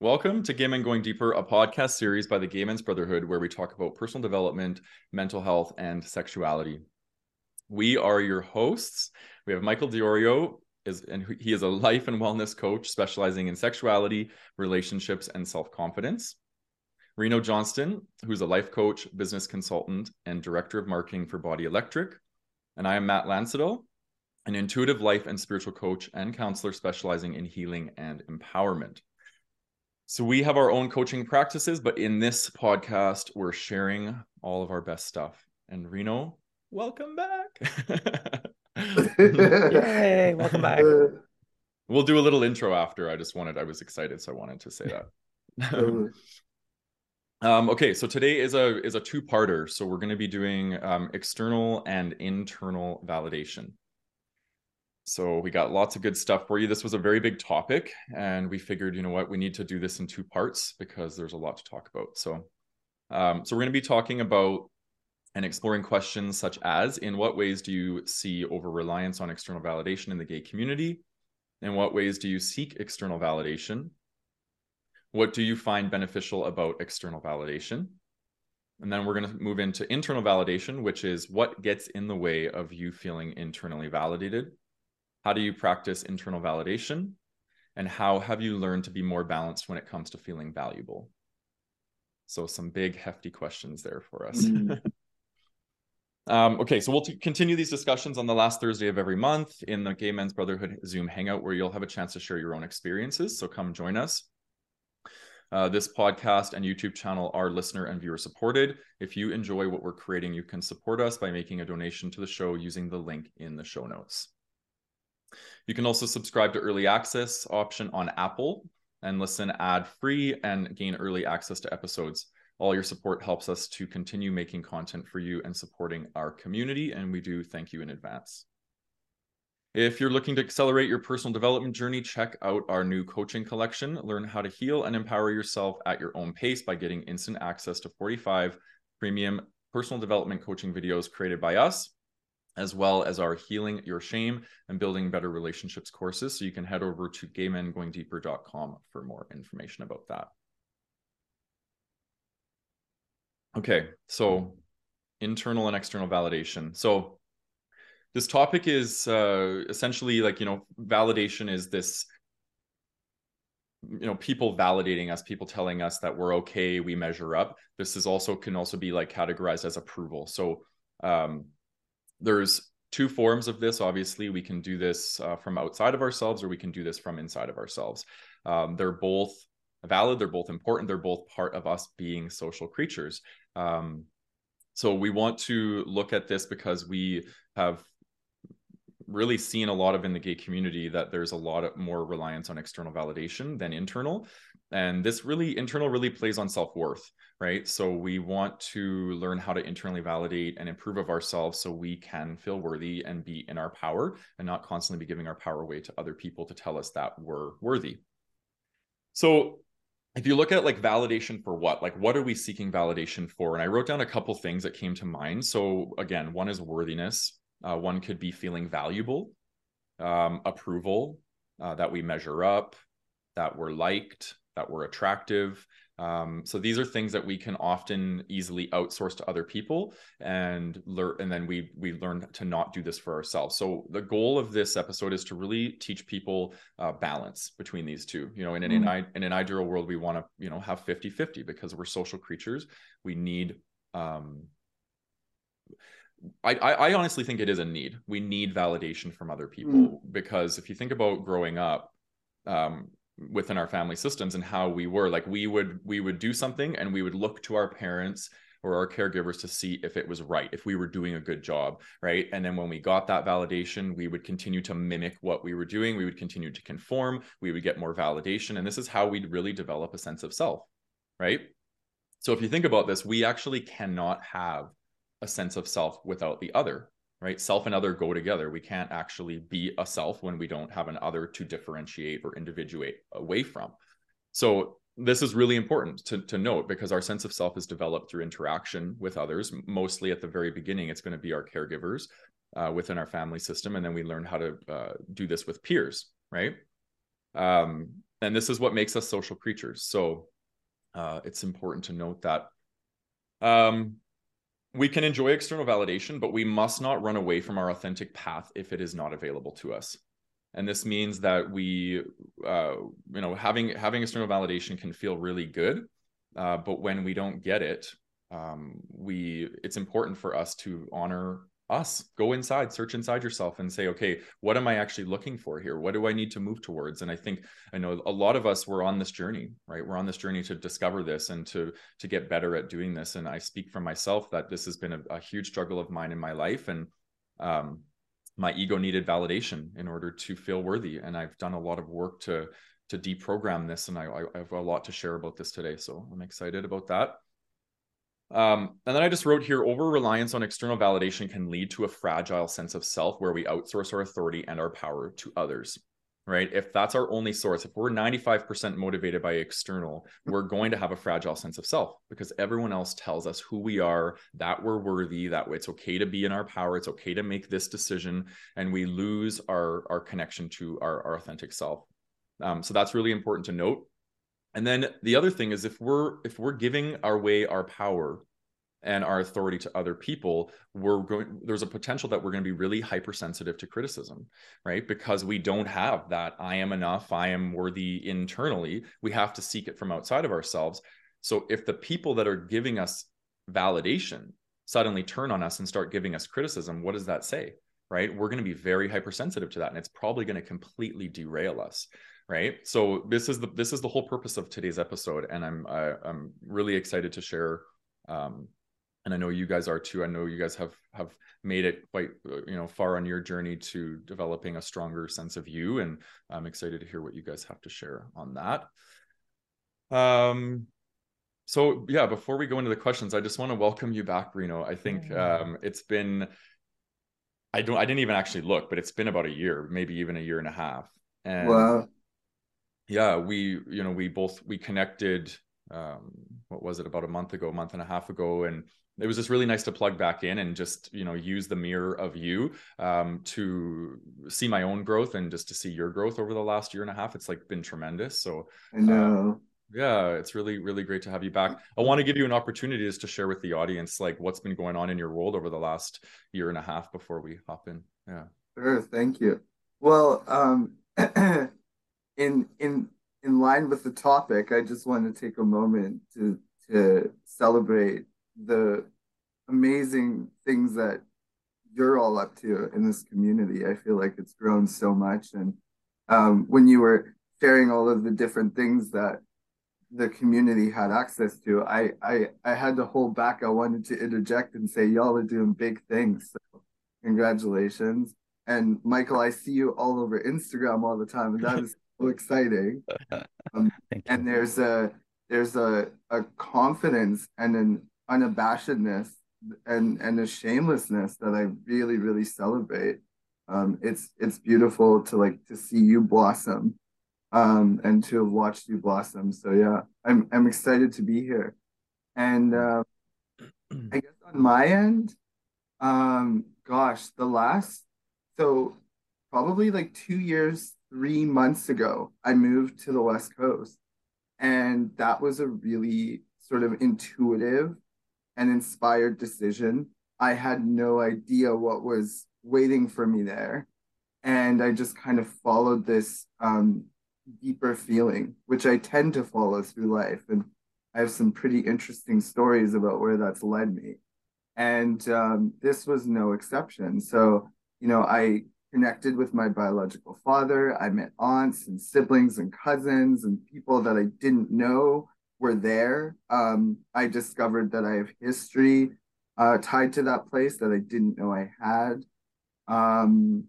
Welcome to Gay Men Going Deeper, a podcast series by the Gay Men's Brotherhood where we talk about personal development, mental health, and sexuality. We are your hosts. We have Michael DiIorio, is, and he is a life and wellness coach specializing in sexuality, relationships, and self confidence. Reno Johnston, who's a life coach, business consultant, and director of marketing for Body Electric. And I am Matt Landsiedel, an intuitive life and spiritual coach and counselor specializing in healing and empowerment. So we have our own coaching practices, but in this podcast, we're sharing all of our best stuff. And Reno, welcome back. Yay, welcome back. We'll do a little intro after. I just wanted, I was excited, so I wanted to say that. um, okay, so today is a is a two-parter. So we're going to be doing um, external and internal validation. So we got lots of good stuff for you. This was a very big topic, and we figured, you know what, we need to do this in two parts because there's a lot to talk about. So, um, so we're going to be talking about and exploring questions such as: In what ways do you see over reliance on external validation in the gay community? In what ways do you seek external validation? What do you find beneficial about external validation? And then we're going to move into internal validation, which is what gets in the way of you feeling internally validated how do you practice internal validation? And how have you learned to be more balanced when it comes to feeling valuable? So, some big, hefty questions there for us. Mm. um, okay, so we'll t- continue these discussions on the last Thursday of every month in the Gay Men's Brotherhood Zoom Hangout, where you'll have a chance to share your own experiences. So, come join us. Uh, this podcast and YouTube channel are listener and viewer supported. If you enjoy what we're creating, you can support us by making a donation to the show using the link in the show notes. You can also subscribe to early access option on Apple and listen ad free and gain early access to episodes. All your support helps us to continue making content for you and supporting our community, and we do thank you in advance. If you're looking to accelerate your personal development journey, check out our new coaching collection. Learn how to heal and empower yourself at your own pace by getting instant access to 45 premium personal development coaching videos created by us as well as our Healing Your Shame and Building Better Relationships courses. So you can head over to gaymengoingdeeper.com for more information about that. Okay, so internal and external validation. So this topic is uh, essentially like, you know, validation is this you know people validating us people telling us that we're okay we measure up this is also can also be like categorized as approval so um there's two forms of this. Obviously we can do this uh, from outside of ourselves or we can do this from inside of ourselves. Um, they're both valid they're both important they're both part of us being social creatures. Um, so we want to look at this because we have really seen a lot of in the gay community that there's a lot of more reliance on external validation than internal and this really internal really plays on self-worth right? So we want to learn how to internally validate and improve of ourselves so we can feel worthy and be in our power and not constantly be giving our power away to other people to tell us that we're worthy. So if you look at like validation for what? Like what are we seeking validation for? And i wrote down a couple things that came to mind. So again one is worthiness. Uh, one could be feeling valuable, um, approval, uh, that we measure up, that we're liked, that we're attractive. Um, so these are things that we can often easily outsource to other people and learn, and then we we learn to not do this for ourselves. So the goal of this episode is to really teach people uh, balance between these two. You know, in an mm-hmm. in, in an ideal world, we want to you know have 50-50 because we're social creatures. We need um, I, I honestly think it is a need. We need validation from other people mm. because if you think about growing up um, within our family systems and how we were, like we would we would do something and we would look to our parents or our caregivers to see if it was right, if we were doing a good job, right? And then when we got that validation, we would continue to mimic what we were doing. We would continue to conform. We would get more validation, and this is how we'd really develop a sense of self, right? So if you think about this, we actually cannot have a sense of self without the other right? Self and other go together. We can't actually be a self when we don't have an other to differentiate or individuate away from. So this is really important to, to note because our sense of self is developed through interaction with others. Mostly at the very beginning it's going to be our caregivers uh, within our family system and then we learn how to uh, do this with peers right? Um, and this is what makes us social creatures. So uh, it's important to note that. Um, we can enjoy external validation, but we must not run away from our authentic path if it is not available to us. And this means that we, uh, you know, having having external validation can feel really good, uh, but when we don't get it, um, we it's important for us to honor us go inside search inside yourself and say okay what am i actually looking for here? What do i need to move towards? And i think i know a lot of us were on this journey right? We're on this journey to discover this and to to get better at doing this. And i speak for myself that this has been a, a huge struggle of mine in my life. And um, my ego needed validation in order to feel worthy. And i've done a lot of work to to deprogram this. And I, I have a lot to share about this today. So i'm excited about that um, and then I just wrote here over reliance on external validation can lead to a fragile sense of self where we outsource our authority and our power to others. Right. If that's our only source, if we're 95% motivated by external, we're going to have a fragile sense of self because everyone else tells us who we are, that we're worthy, that it's okay to be in our power, it's okay to make this decision, and we lose our, our connection to our, our authentic self. Um, so that's really important to note and then the other thing is if we're if we're giving our way our power and our authority to other people we're going there's a potential that we're going to be really hypersensitive to criticism right? Because we don't have that i am enough i am worthy internally. We have to seek it from outside of ourselves. So if the people that are giving us validation suddenly turn on us and start giving us criticism what does that say right? We're going to be very hypersensitive to that and it's probably going to completely derail us right? So this is the this is the whole purpose of today's episode and i'm I, am i am really excited to share um and i know you guys are too. I know you guys have have made it quite uh, you know far on your journey to developing a stronger sense of you and i'm excited to hear what you guys have to share on that. Um so yeah before we go into the questions i just want to welcome you back reno. I think um it's been i don't i didn't even actually look but it's been about a year maybe even a year and a half. And wow yeah we you know we both we connected um what was it about a month ago a month and a half ago and it was just really nice to plug back in and just you know use the mirror of you um, to see my own growth and just to see your growth over the last year and a half. It's like been tremendous so I know. Uh, yeah it's really really great to have you back. I want to give you an opportunity just to share with the audience like what's been going on in your world over the last year and a half before we hop in. Yeah. Sure thank you. Well um in in in line with the topic, I just want to take a moment to to celebrate the amazing things that you're all up to in this community. I feel like it's grown so much, and um, when you were sharing all of the different things that the community had access to, I I I had to hold back. I wanted to interject and say y'all are doing big things. So congratulations. And Michael, I see you all over Instagram all the time, and that is exciting. Um, and there's a there's a a confidence and an unabashedness and and a shamelessness that I really really celebrate. Um, it's it's beautiful to like to see you blossom, um, and to have watched you blossom. So yeah, I'm I'm excited to be here, and uh, I guess on my end, um, gosh, the last so probably like two years three months ago, I moved to the West Coast. And that was a really sort of intuitive and inspired decision. I had no idea what was waiting for me there. And I just kind of followed this um, deeper feeling, which I tend to follow through life. And I have some pretty interesting stories about where that's led me. And um, this was no exception. So, you know, I connected with my biological father. I met aunts and siblings and cousins and people that I didn't know were there. Um, I discovered that I have history uh, tied to that place that I didn't know I had. Um,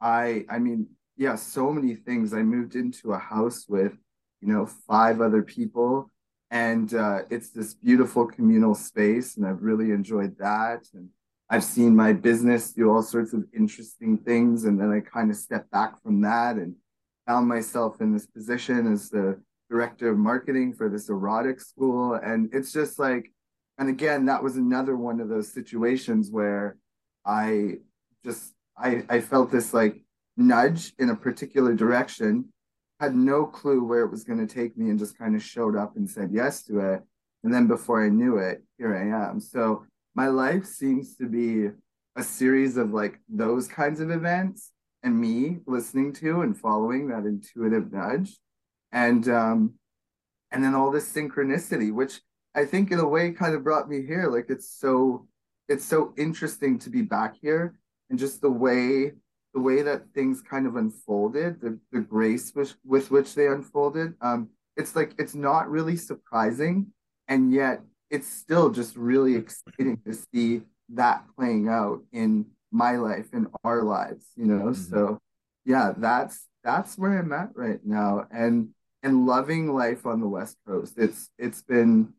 I, I mean, yeah, so many things. I moved into a house with, you know, five other people, and uh, it's this beautiful communal space, and I've really enjoyed that. And I've seen my business do all sorts of interesting things. And then I kind of stepped back from that and found myself in this position as the director of marketing for this erotic school. And it's just like, and again, that was another one of those situations where I just, I, I felt this like nudge in a particular direction. had no clue where it was going to take me and just kind of showed up and said yes to it. And then before I knew it, here I am. So my life seems to be a series of like those kinds of events and me listening to and following that intuitive nudge. And um and then all this synchronicity, which I think in a way kind of brought me here. Like it's so it's so interesting to be back here and just the way the way that things kind of unfolded, the, the grace with, with which they unfolded. Um, it's like it's not really surprising, and yet it's still just really exciting to see that playing out in my life in our lives, you know. Mm-hmm. So yeah, that's that's where I'm at right now. And and loving life on the West Coast. It's it's been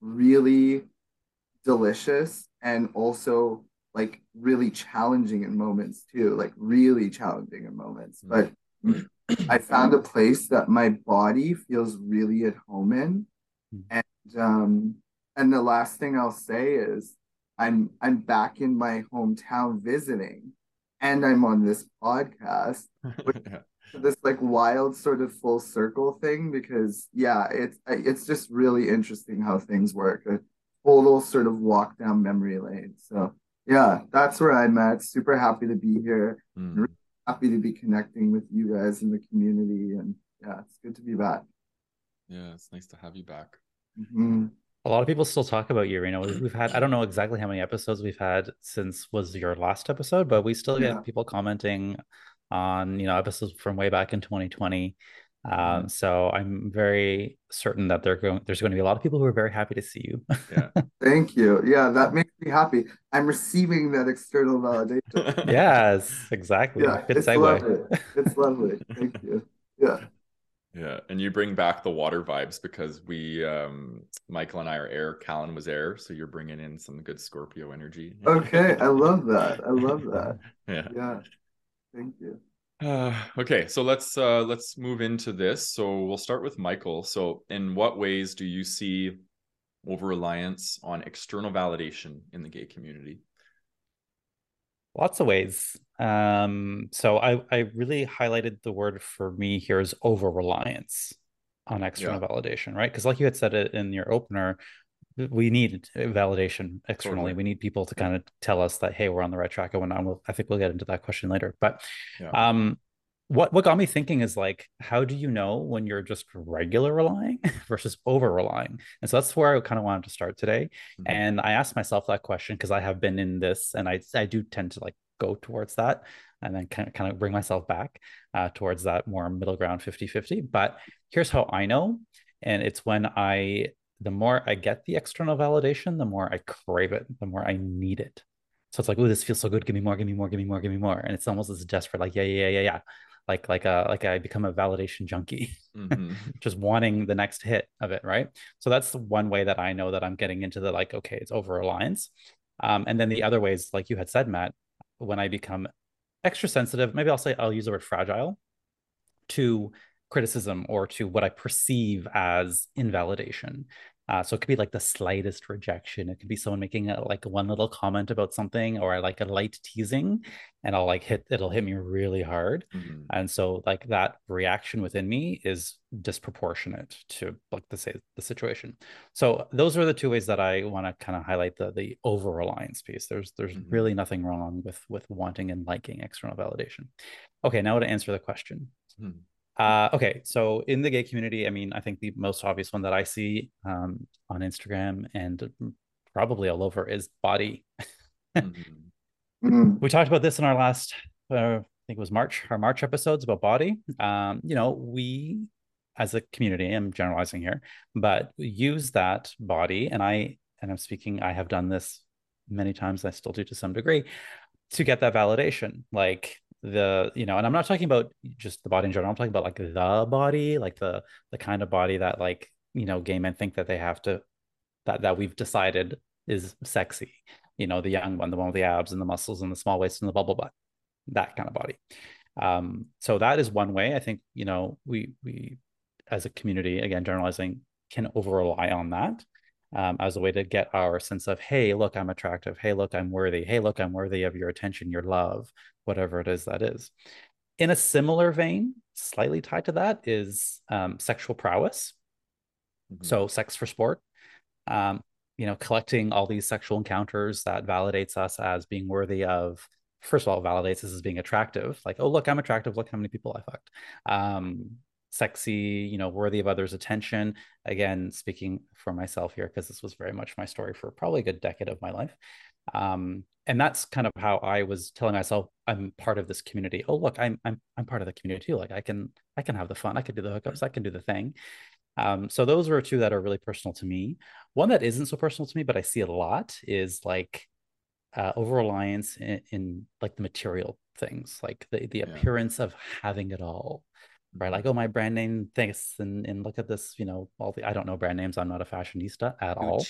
really delicious and also like really challenging in moments too, like really challenging in moments. Mm. But I found a place that my body feels really at home in. Mm. And um and the last thing I'll say is I'm I'm back in my hometown visiting and I'm on this podcast. yeah. This like wild sort of full circle thing because yeah, it's it's just really interesting how things work. A total sort of walk down memory lane. So yeah, that's where I'm at. Super happy to be here. Mm. Really happy to be connecting with you guys in the community. And yeah, it's good to be back. Yeah, it's nice to have you back. Mm-hmm. A lot of people still talk about you. You know, we've had I don't know exactly how many episodes we've had since was your last episode, but we still get yeah. people commenting on you know episodes from way back in 2020 um, mm-hmm. so I'm very certain that they're going. There's going to be a lot of people who are very happy to see you. Yeah. Thank you. Yeah, that makes me happy. I'm receiving that external validation. yes, exactly. Yeah, Good it's segue. lovely. It's lovely. Thank you. Yeah. Yeah, and you bring back the water vibes because we, um, Michael and I are air. Callan was air, so you're bringing in some good Scorpio energy. Okay, I love that. I love that. yeah. Yeah. Thank you. Uh, okay, so let's uh, let's move into this. So we'll start with Michael. So, in what ways do you see over reliance on external validation in the gay community? Lots of ways. Um, so I I really highlighted the word for me here is over reliance on external yeah. validation, right? Because like you had said it in your opener, we need validation externally. Totally. We need people to kind of tell us that, hey, we're on the right track. And we'll, I think we'll get into that question later. But yeah. um, what what got me thinking is like, how do you know when you're just regular relying versus over relying? And so that's where I kind of wanted to start today. Mm-hmm. And I asked myself that question because I have been in this, and I I do tend to like go towards that and then kind of, kind of bring myself back uh, towards that more middle ground 50 50 but here's how i know and it's when i the more I get the external validation, the more I crave it, the more I need it. So it's like, oh, this feels so good. Give me more, give me more, give me more, give me more. And it's almost as desperate, like, yeah, yeah, yeah, yeah. Like, like, a, like I become a validation junkie, mm-hmm. just wanting the next hit of it. Right. So that's the one way that I know that I'm getting into the like, okay, it's over reliance. Um, and then the other ways, like you had said, Matt, when I become extra sensitive, maybe I'll say I'll use the word fragile to criticism or to what I perceive as invalidation. Uh, so it could be like the slightest rejection. It could be someone making a, like one little comment about something or like a light teasing, and I'll like hit it'll hit me really hard. Mm-hmm. And so like that reaction within me is disproportionate to like the say the situation. So those are the two ways that I want to kind of highlight the the over reliance piece. There's there's mm-hmm. really nothing wrong with with wanting and liking external validation. Okay, now to answer the question. Mm-hmm. Uh, okay, so in the gay community, I mean, I think the most obvious one that I see um, on Instagram and probably all over is body. mm-hmm. We talked about this in our last, uh, I think it was March, our March episodes about body. Um, you know, we as a community, I'm generalizing here, but use that body, and I, and I'm speaking, I have done this many times, I still do to some degree, to get that validation. Like the you know and i'm not talking about just the body in general i'm talking about like the body like the the kind of body that like you know gay men think that they have to that that we've decided is sexy. You know the young one the one with the abs and the muscles and the small waist and the bubble butt that kind of body. Um so that is one way i think you know we we as a community again generalizing can over rely on that um, as a way to get our sense of hey look i'm attractive hey look i'm worthy hey look i'm worthy of your attention your love whatever it is that is in a similar vein, slightly tied to that, is um, sexual prowess. Mm-hmm. So, sex for sport. Um, you know, collecting all these sexual encounters that validates us as being worthy of. First of all, validates us as being attractive. Like, oh, look, I'm attractive. Look how many people I fucked. Um, sexy, you know, worthy of others' attention. Again, speaking for myself here, because this was very much my story for probably a good decade of my life. Um, and that's kind of how I was telling myself I'm part of this community. Oh, look, I'm I'm I'm part of the community too. Like I can I can have the fun. I can do the hookups. I can do the thing. Um, so those are two that are really personal to me. One that isn't so personal to me, but I see a lot is like uh, over reliance in, in, like the material things, like the the yeah. appearance of having it all right? Like, oh, my brand name thanks, and and look at this, you know, all the I don't know brand names. I'm not a fashionista at Gucci. all.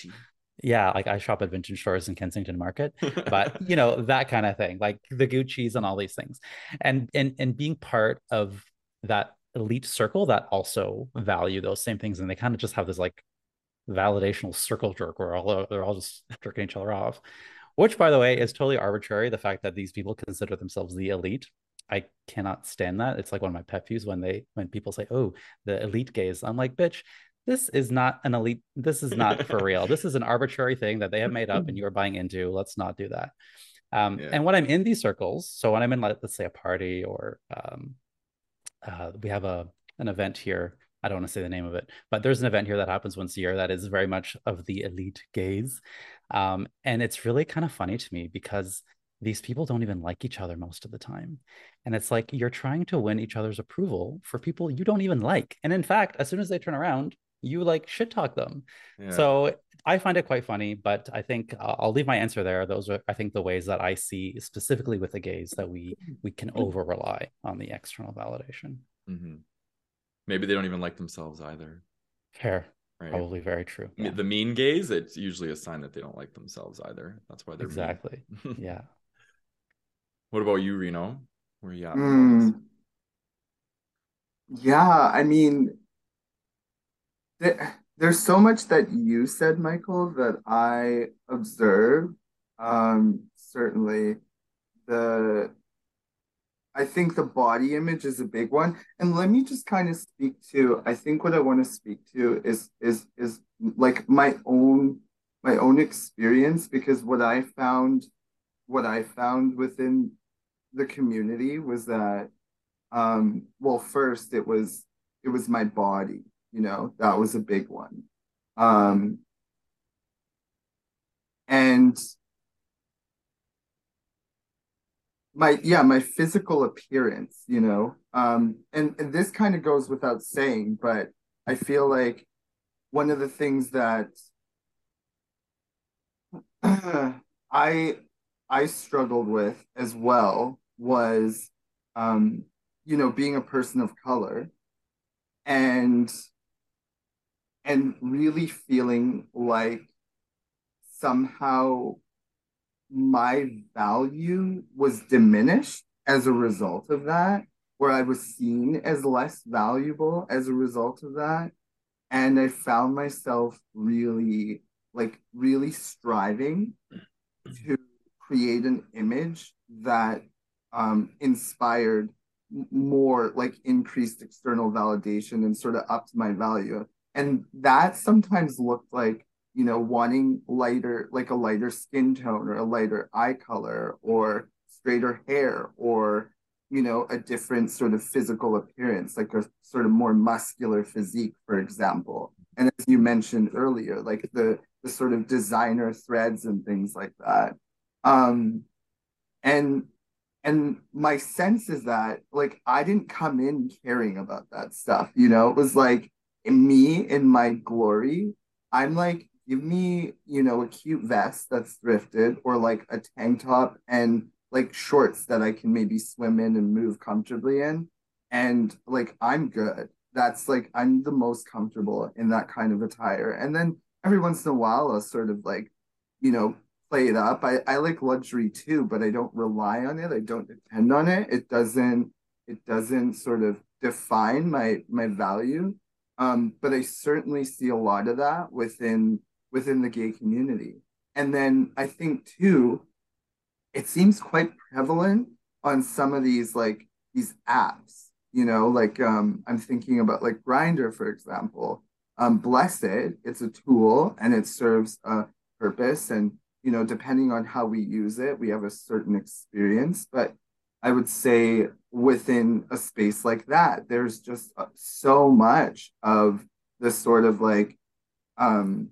Yeah, like I shop at vintage stores in Kensington Market, but you know that kind of thing, like the Gucci's and all these things, and and and being part of that elite circle that also value those same things, and they kind of just have this like validational circle jerk where all uh, they're all just jerking each other off, which by the way is totally arbitrary. The fact that these people consider themselves the elite I cannot stand that. It's like one of my pet peeves when they when people say, "Oh, the elite gays." I'm like, "Bitch, this is not an elite. This is not for real. This is an arbitrary thing that they have made up and you are buying into. Let's not do that." Um, yeah. And when I'm in these circles, so when I'm in, like, let's say, a party or um, uh, we have a an event here. I don't want to say the name of it, but there's an event here that happens once a year that is very much of the elite gays, um, and it's really kind of funny to me because these people don't even like each other most of the time. And it's like you're trying to win each other's approval for people you don't even like. And in fact, as soon as they turn around, you like shit talk them. Yeah. So I find it quite funny, but I think uh, I'll leave my answer there. Those are, I think, the ways that I see specifically with the gays that we we can over rely on the external validation. Mm-hmm. Maybe they don't even like themselves either. Fair. Right. Probably very true. Yeah. The mean gays, it's usually a sign that they don't like themselves either. That's why they're exactly. yeah. What about you, Reno? Where you at? Mm. Yeah, I mean, there's so much that you said, Michael, that I observed. Um, certainly, the I think the body image is a big one. And let me just kind of speak to, I think what I want to speak to is is is like my own my own experience because what I found what I found within the community was that um well first it was it was my body you know that was a big one. Um and my yeah my physical appearance you know um and, and this kind of goes without saying but i feel like one of the things that i i struggled with as well was um you know being a person of color and and really feeling like somehow my value was diminished as a result of that, where I was seen as less valuable as a result of that. And I found myself really, like, really striving to create an image that um, inspired more, like, increased external validation and sort of upped my value. And that sometimes looked like you know, wanting lighter, like a lighter skin tone or a lighter eye color or straighter hair or, you know, a different sort of physical appearance, like a sort of more muscular physique, for example. And as you mentioned earlier, like the the sort of designer threads and things like that. Um, and and my sense is that like I didn't come in caring about that stuff, you know, it was like me in my glory. I'm like give me, you know, a cute vest that's thrifted or like a tank top and like shorts that I can maybe swim in and move comfortably in. And like I'm good. That's like I'm the most comfortable in that kind of attire. And then every once in a while I'll sort of like, you know, play it up. I, I like luxury too, but I don't rely on it. I don't depend on it. It doesn't it doesn't sort of define my my value. Um, but I certainly see a lot of that within within the gay community. And then I think too, it seems quite prevalent on some of these like, these apps, you know, like um, I'm thinking about like Grindr, for example. Um, Blessed, it's a tool and it serves a purpose. And, you know, depending on how we use it, we have a certain experience. But I would say within a space like that, there's just uh, so much of this sort of like, um,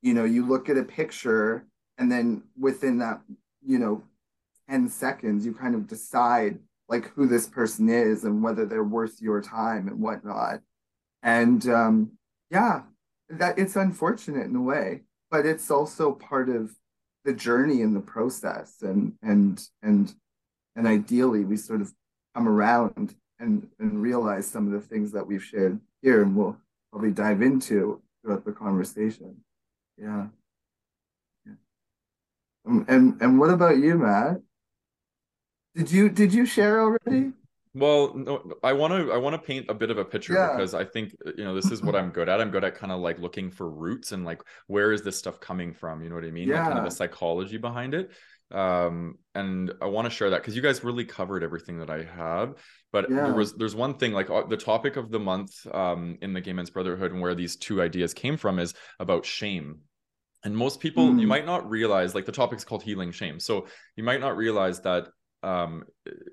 you know, you look at a picture and then within that, you know, 10 seconds, you kind of decide like who this person is and whether they're worth your time and whatnot. And um, yeah, that it's unfortunate in a way, but it's also part of the journey and the process. And and and and ideally, we sort of come around and and realize some of the things that we've shared here, and we'll probably dive into throughout the conversation. Yeah. yeah. Um, and and what about you, Matt? Did you did you share already? Well, no, I want to I want to paint a bit of a picture yeah. because I think you know this is what I'm good at. I'm good at kind of like looking for roots and like where is this stuff coming from? You know what I mean? Yeah. Like kind of the psychology behind it. Um, and I want to share that because you guys really covered everything that I have. But yeah. there was there's one thing like uh, the topic of the month um in the Gay Men's Brotherhood and where these two ideas came from is about shame and most people mm. you might not realize like the topic is called healing shame so you might not realize that um,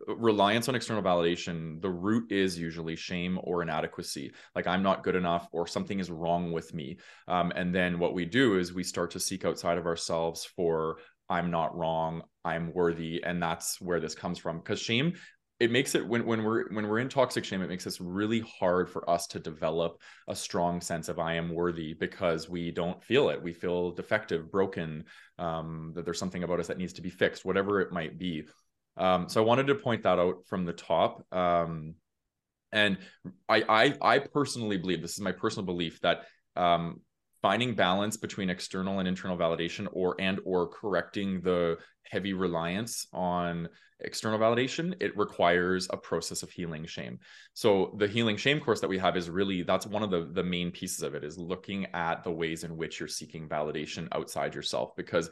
reliance on external validation, the root is usually shame or inadequacy. Like I'm not good enough or something is wrong with me. Um, and then what we do is we start to seek outside of ourselves for I'm not wrong, I'm worthy, and that's where this comes from. Because shame it makes it when when we're when we're in toxic shame it makes it really hard for us to develop a strong sense of i am worthy because we don't feel it we feel defective broken um, that there's something about us that needs to be fixed whatever it might be um, so I wanted to point that out from the top. Um, and I, I, I personally believe this is my personal belief that um, finding balance between external and internal validation, or and or correcting the heavy reliance on external validation, it requires a process of healing shame. So the healing shame course that we have is really that's one of the the main pieces of it is looking at the ways in which you're seeking validation outside yourself because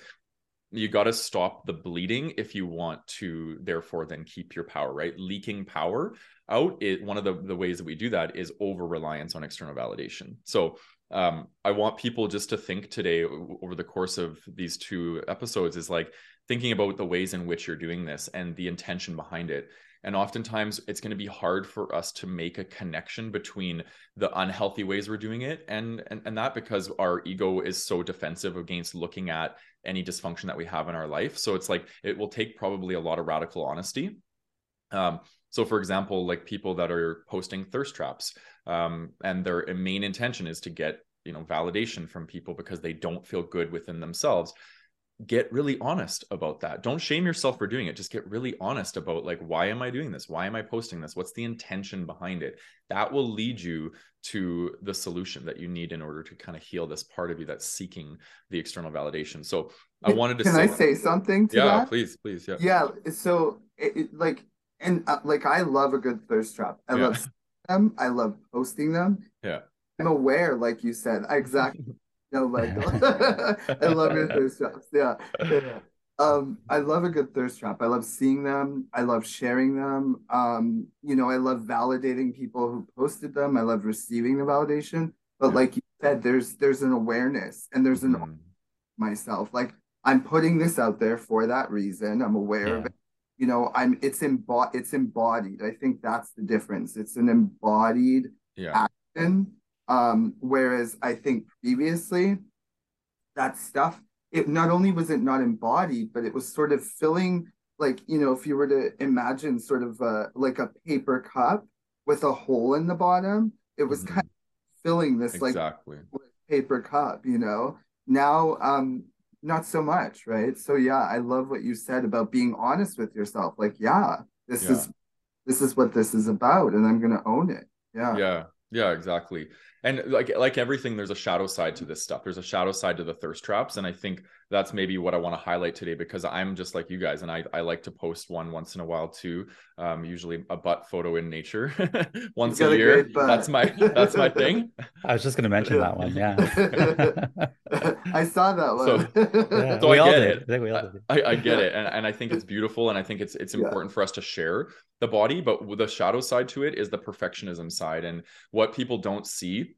you got to stop the bleeding if you want to therefore then keep your power right? Leaking power out it one of the, the ways that we do that is over reliance on external validation. So um, i want people just to think today over the course of these two episodes is like thinking about the ways in which you're doing this and the intention behind it. And oftentimes it's going to be hard for us to make a connection between the unhealthy ways we're doing it and, and and that because our ego is so defensive against looking at any dysfunction that we have in our life. So it's like it will take probably a lot of radical honesty. Um, so for example like people that are posting thirst traps um, and their main intention is to get you know validation from people because they don't feel good within themselves get really honest about that. Don't shame yourself for doing it. Just get really honest about like why am I doing this? Why am I posting this? What's the intention behind it? That will lead you to the solution that you need in order to kind of heal this part of you that's seeking the external validation. So I wanted to Can say, I say something to yeah, that? please, please. Yeah. Yeah, so it, it, like and uh, like I love a good thirst trap. I yeah. love them. I love posting them. Yeah. I'm aware, like you said, exactly Oh my god. I love your thirst traps. Yeah. yeah. Um, I love a good thirst trap. I love seeing them. I love sharing them. Um, you know, I love validating people who posted them. I love receiving the validation. But yeah. like you said, there's there's an awareness and there's an mm. myself. Like I'm putting this out there for that reason. I'm aware yeah. of it. You know, I'm it's embod it's embodied. I think that's the difference. It's an embodied yeah. action um, whereas I think previously that stuff, it not only was it not embodied, but it was sort of filling like, you know, if you were to imagine sort of a, like a paper cup with a hole in the bottom, it was mm-hmm. kind of filling this exactly. like paper cup, you know. Now um not so much, right? So yeah, I love what you said about being honest with yourself. Like, yeah, this yeah. is this is what this is about and I'm to own it. Yeah. Yeah. Yeah, exactly and like like everything there's a shadow side to this stuff. There's a shadow side to the thirst traps. And i think that's maybe what i want to highlight today because i'm just like you guys and i, I like to post one once in a while too um, usually a butt photo in nature once a year that's my that's my thing i was just going to mention that one yeah i saw that one so, yeah, so I, get it. I, I, I, get it and, and i think it's beautiful and i think it's it's important yeah. for us to share the body, but the shadow side to it is the perfectionism side. And what people don't see,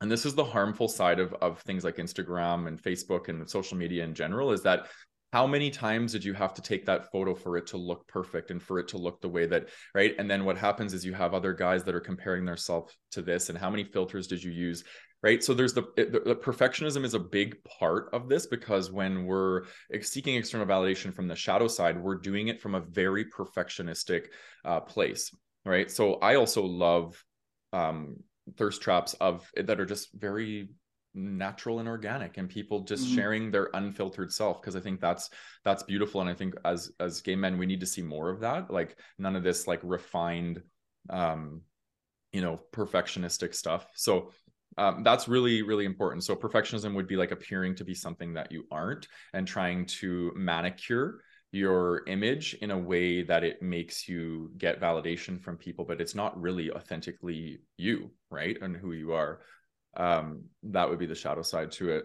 and this is the harmful side of, of things like Instagram and Facebook and social media in general, is that how many times did you have to take that photo for it to look perfect and for it to look the way that right? And then what happens is you have other guys that are comparing themselves to this and how many filters did you use right? So there's the, the, the perfectionism is a big part of this because when we're seeking external validation from the shadow side we're doing it from a very perfectionistic uh, place right? So i also love um, thirst traps of that are just very natural and organic and people just mm-hmm. sharing their unfiltered self because i think that's that's beautiful and i think as as gay men we need to see more of that like none of this like refined um you know perfectionistic stuff so um, that's really really important so perfectionism would be like appearing to be something that you aren't and trying to manicure your image in a way that it makes you get validation from people but it's not really authentically you right? And who you are. Um that would be the shadow side to it.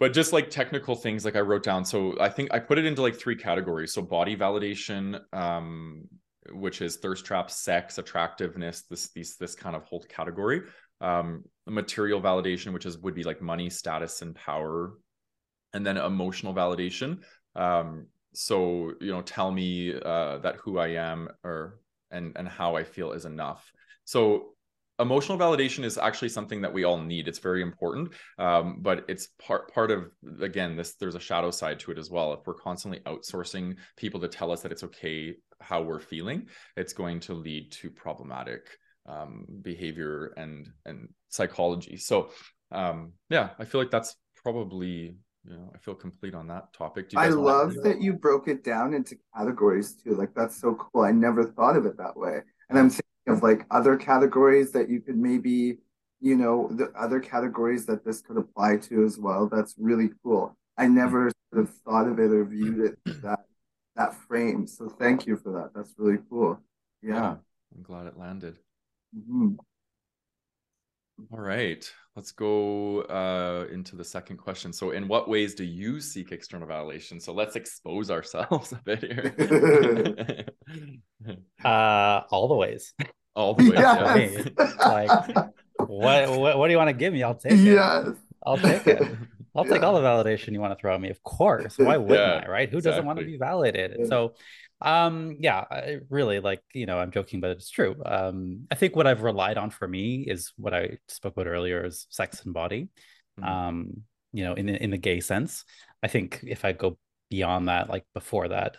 But just like technical things like i wrote down so i think i put it into like three categories. So body validation um which is thirst trap sex attractiveness this these this kind of whole category. Um material validation which is would be like money status and power. And then emotional validation um so you know tell me uh, that who i am or and and how i feel is enough. So emotional validation is actually something that we all need. It's very important um, but it's part part of again this there's a shadow side to it as well. If we're constantly outsourcing people to tell us that it's okay how we're feeling it's going to lead to problematic um, behavior and and psychology. So um, yeah i feel like that's probably you know, I feel complete on that topic. I love that you broke it down into categories too. Like that's so cool. I never thought of it that way. And I'm thinking of like other categories that you could maybe, you know, the other categories that this could apply to as well. That's really cool. I never sort of thought of it or viewed it that that frame. So thank you for that. That's really cool. Yeah. yeah I'm glad it landed. Mm-hmm. All right, let's go uh, into the second question. So, in what ways do you seek external validation? So, let's expose ourselves a bit here. uh, all the ways. All the ways. Yes. Yeah. like, what, what, what do you want to give me? I'll take it. Yes. I'll take it. I'll take all the validation you want to throw at me. Of course. Why wouldn't yeah, I? Right? Who exactly. doesn't want to be validated? So, um, yeah, I really like, you know, I'm joking, but it's true. Um, I think what I've relied on for me is what I spoke about earlier is sex and body. Mm-hmm. Um, you know, in the, in the gay sense. I think if I go beyond that, like before that,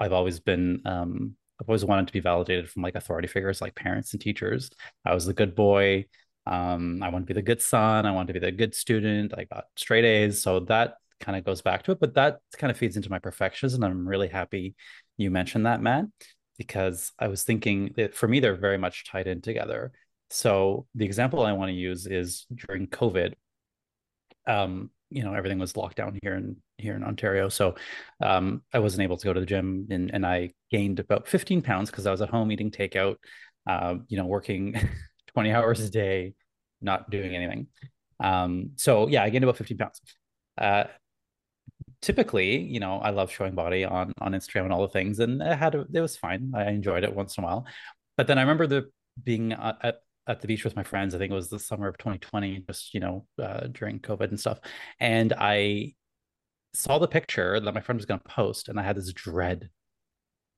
I've always been um I've always wanted to be validated from like authority figures like parents and teachers. I was the good boy. Um, I want to be the good son. I want to be the good student. I got straight A's. So that kind of goes back to it, but that kind of feeds into my perfectionism. And I'm really happy you mentioned that, Matt, because I was thinking that for me, they're very much tied in together. So the example I want to use is during COVID. Um, you know, everything was locked down here in here in Ontario, so um, I wasn't able to go to the gym, and and I gained about 15 pounds because I was at home eating takeout, uh, you know, working 20 hours a day, not doing anything. Um, so yeah, I gained about 15 pounds. Uh, typically, you know, I love showing body on on Instagram and all the things, and it had a, it was fine. I enjoyed it once in a while, but then I remember the being at at the beach with my friends. I think it was the summer of 2020, just you know, uh, during COVID and stuff, and I saw the picture that my friend was going to post, and I had this dread,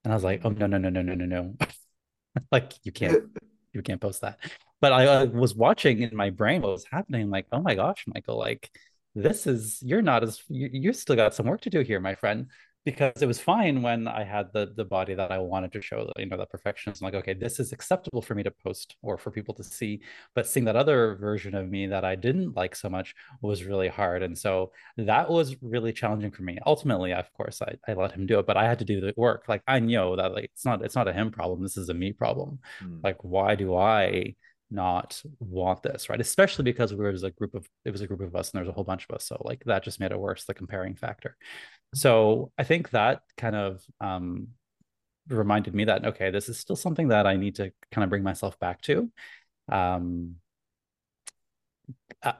and I was like, oh no no no no no no no, like you can't you can't post that. But I uh, was watching in my brain what was happening. Like, oh my gosh, Michael, like this is you're not as you, you still got some work to do here my friend because it was fine when i had the the body that i wanted to show you know that perfection. I'm like okay this is acceptable for me to post or for people to see but seeing that other version of me that i didn't like so much was really hard. And so that was really challenging for me. Ultimately of course i, I let him do it but i had to do the work. Like i know that like it's not it's not a him problem. This is a me problem. Mm. like why do i not want this right? Especially because we was a group of it was a group of us and there's a whole bunch of us. So like that just made it worse the comparing factor. So i think that kind of um reminded me that okay this is still something that i need to kind of bring myself back to. Um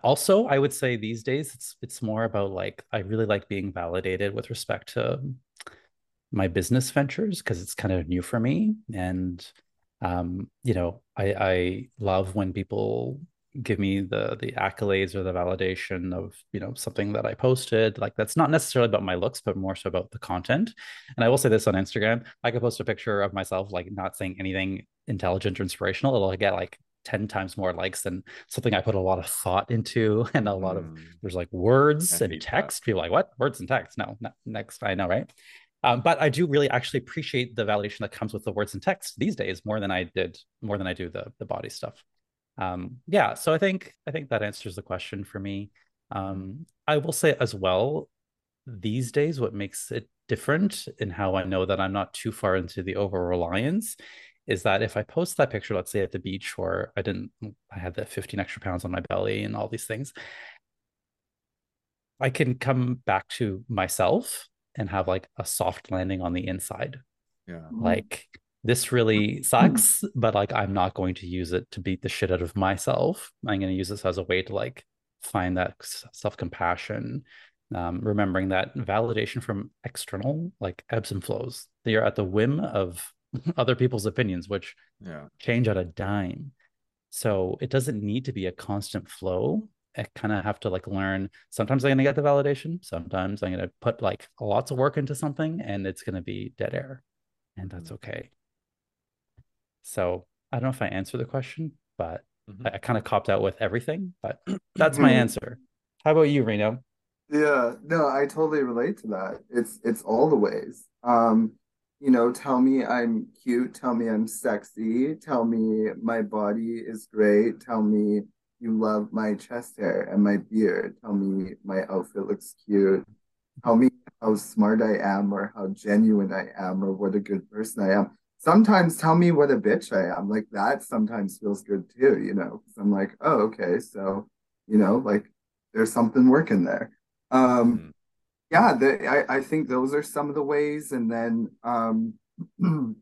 also i would say these days it's it's more about like i really like being validated with respect to my business ventures because it's kind of new for me. And um, you know I, I love when people give me the the accolades or the validation of you know something that I posted. Like that's not necessarily about my looks, but more so about the content. And I will say this on Instagram: I could post a picture of myself like not saying anything intelligent or inspirational. It'll get like 10 times more likes than something I put a lot of thought into and a lot mm. of there's like words and text. That. People like, what? Words and text? No, next. I know, right? Um, but I do really actually appreciate the validation that comes with the words and text these days more than I did, more than I do the the body stuff. Um, yeah so i think i think that answers the question for me. Um, i will say as well these days what makes it different in how i know that i'm not too far into the over reliance is that if i post that picture let's say at the beach where i didn't i had the 15 extra pounds on my belly and all these things i can come back to myself and have like a soft landing on the inside yeah like this really sucks, but like I'm not going to use it to beat the shit out of myself. I'm going to use this as a way to like find that self compassion, um, remembering that validation from external like ebbs and flows. They are at the whim of other people's opinions, which yeah. change at a dime. So it doesn't need to be a constant flow. I kind of have to like learn. Sometimes I'm going to get the validation. Sometimes I'm going to put like lots of work into something and it's going to be dead air. And that's mm-hmm. okay. So I don't know if I answered the question, but mm-hmm. I, I kind of copped out with everything, but that's my mm-hmm. answer. How about you, Reno? Yeah, no, I totally relate to that. It's it's all the ways. Um, you know, tell me I'm cute, tell me I'm sexy, tell me my body is great, tell me you love my chest hair and my beard, tell me my outfit looks cute, tell me how smart I am or how genuine I am or what a good person I am sometimes tell me what a bitch I am. Like that sometimes feels good too, you know, because I'm like, oh, okay, so you know, like there's something working there. Um, mm-hmm. yeah, the, I I think those are some of the ways, and then um, on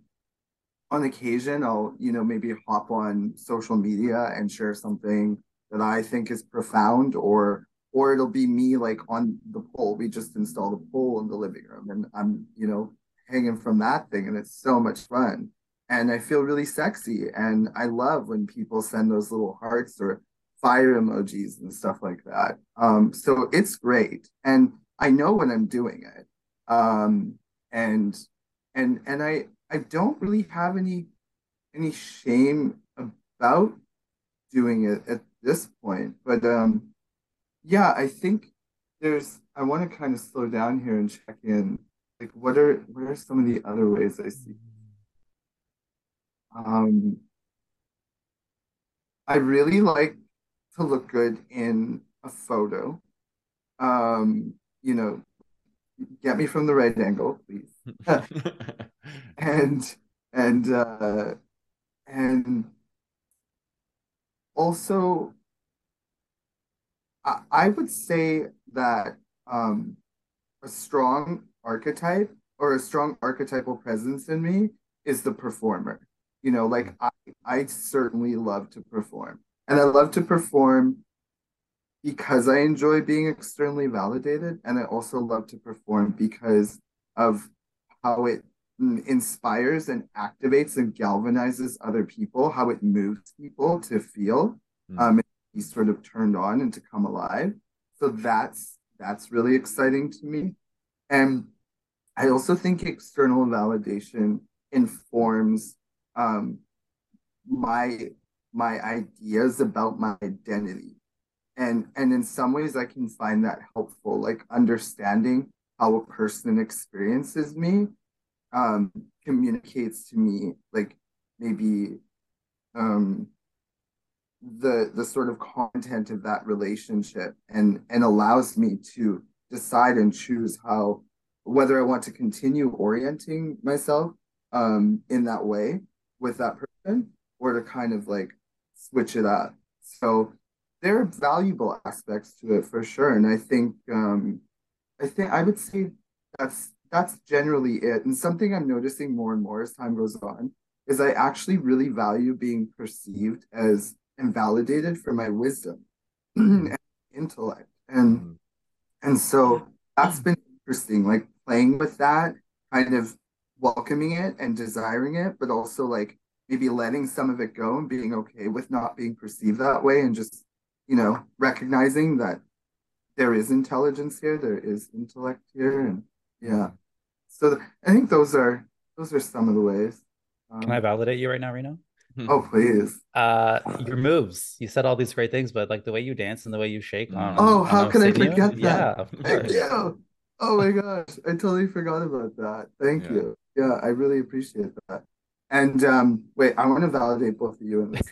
occasion I'll you know maybe hop on social media and share something that I think is profound or or it'll be me like on the pole. We just installed a pole in the living room and I'm, you know, hanging from that thing and it's so much fun. And i feel really sexy and i love when people send those little hearts or fire emojis and stuff like that. Um, so it's great and i know when i'm doing it. Um, and and and i i don't really have any any shame about doing it at this point but um yeah i think there's i want to kind of slow down here and check in like what are what are some of the other ways I see? Um, I really like to look good in a photo. Um, you know, get me from the right angle, please. and and uh, and also, I, I would say that um, a strong archetype or a strong archetypal presence in me is the performer. You know, like I, I certainly love to perform. And I love to perform because I enjoy being externally validated. And I also love to perform because of how it inspires and activates and galvanizes other people, how it moves people to feel mm. um, be sort of turned on and to come alive. So that's that's really exciting to me. And I also think external validation informs um, my my ideas about my identity, and and in some ways I can find that helpful, like understanding how a person experiences me um, communicates to me like maybe um, the the sort of content of that relationship and and allows me to decide and choose how whether I want to continue orienting myself um, in that way with that person or to kind of like switch it up. So there are valuable aspects to it for sure. And I think um, I think I would say that's that's generally it. And something I'm noticing more and more as time goes on is I actually really value being perceived as invalidated for my wisdom and intellect. And mm-hmm. and so that's been interesting. Like playing with that, kind of welcoming it and desiring it, but also like maybe letting some of it go and being okay with not being perceived that way and just, you know, recognizing that there is intelligence here, there is intellect here, and yeah. So I think those are those are some of the ways. Um, Can I validate you right now, Reno? Oh please. Uh, your moves. You said all these great things, but like the way you dance and the way you shake on. Oh, how can I forget that? Yeah, thank you. Oh my gosh, I totally forgot about that. Thank yeah. you. Yeah, I really appreciate that. And um, wait, I want to validate both of you in this.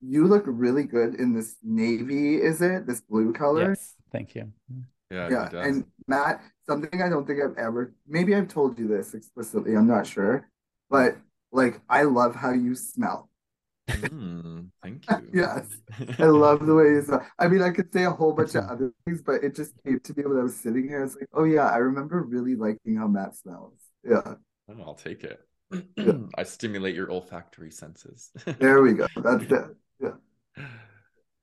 you look really good in this navy. Is it this blue color? Yes. Thank you. Yeah. Yeah. And Matt, something I don't think I've ever. Maybe I've told you this explicitly. I'm not sure, but like I love how you smell. Mm, thank you. yes, I love the way you smell. I mean, I could say a whole bunch of other things, but it just came to me when I was sitting here. It's like, oh yeah, I remember really liking how Matt smells. Yeah. Oh, I'll take it. I stimulate your olfactory senses. there we go. That's it. Yeah.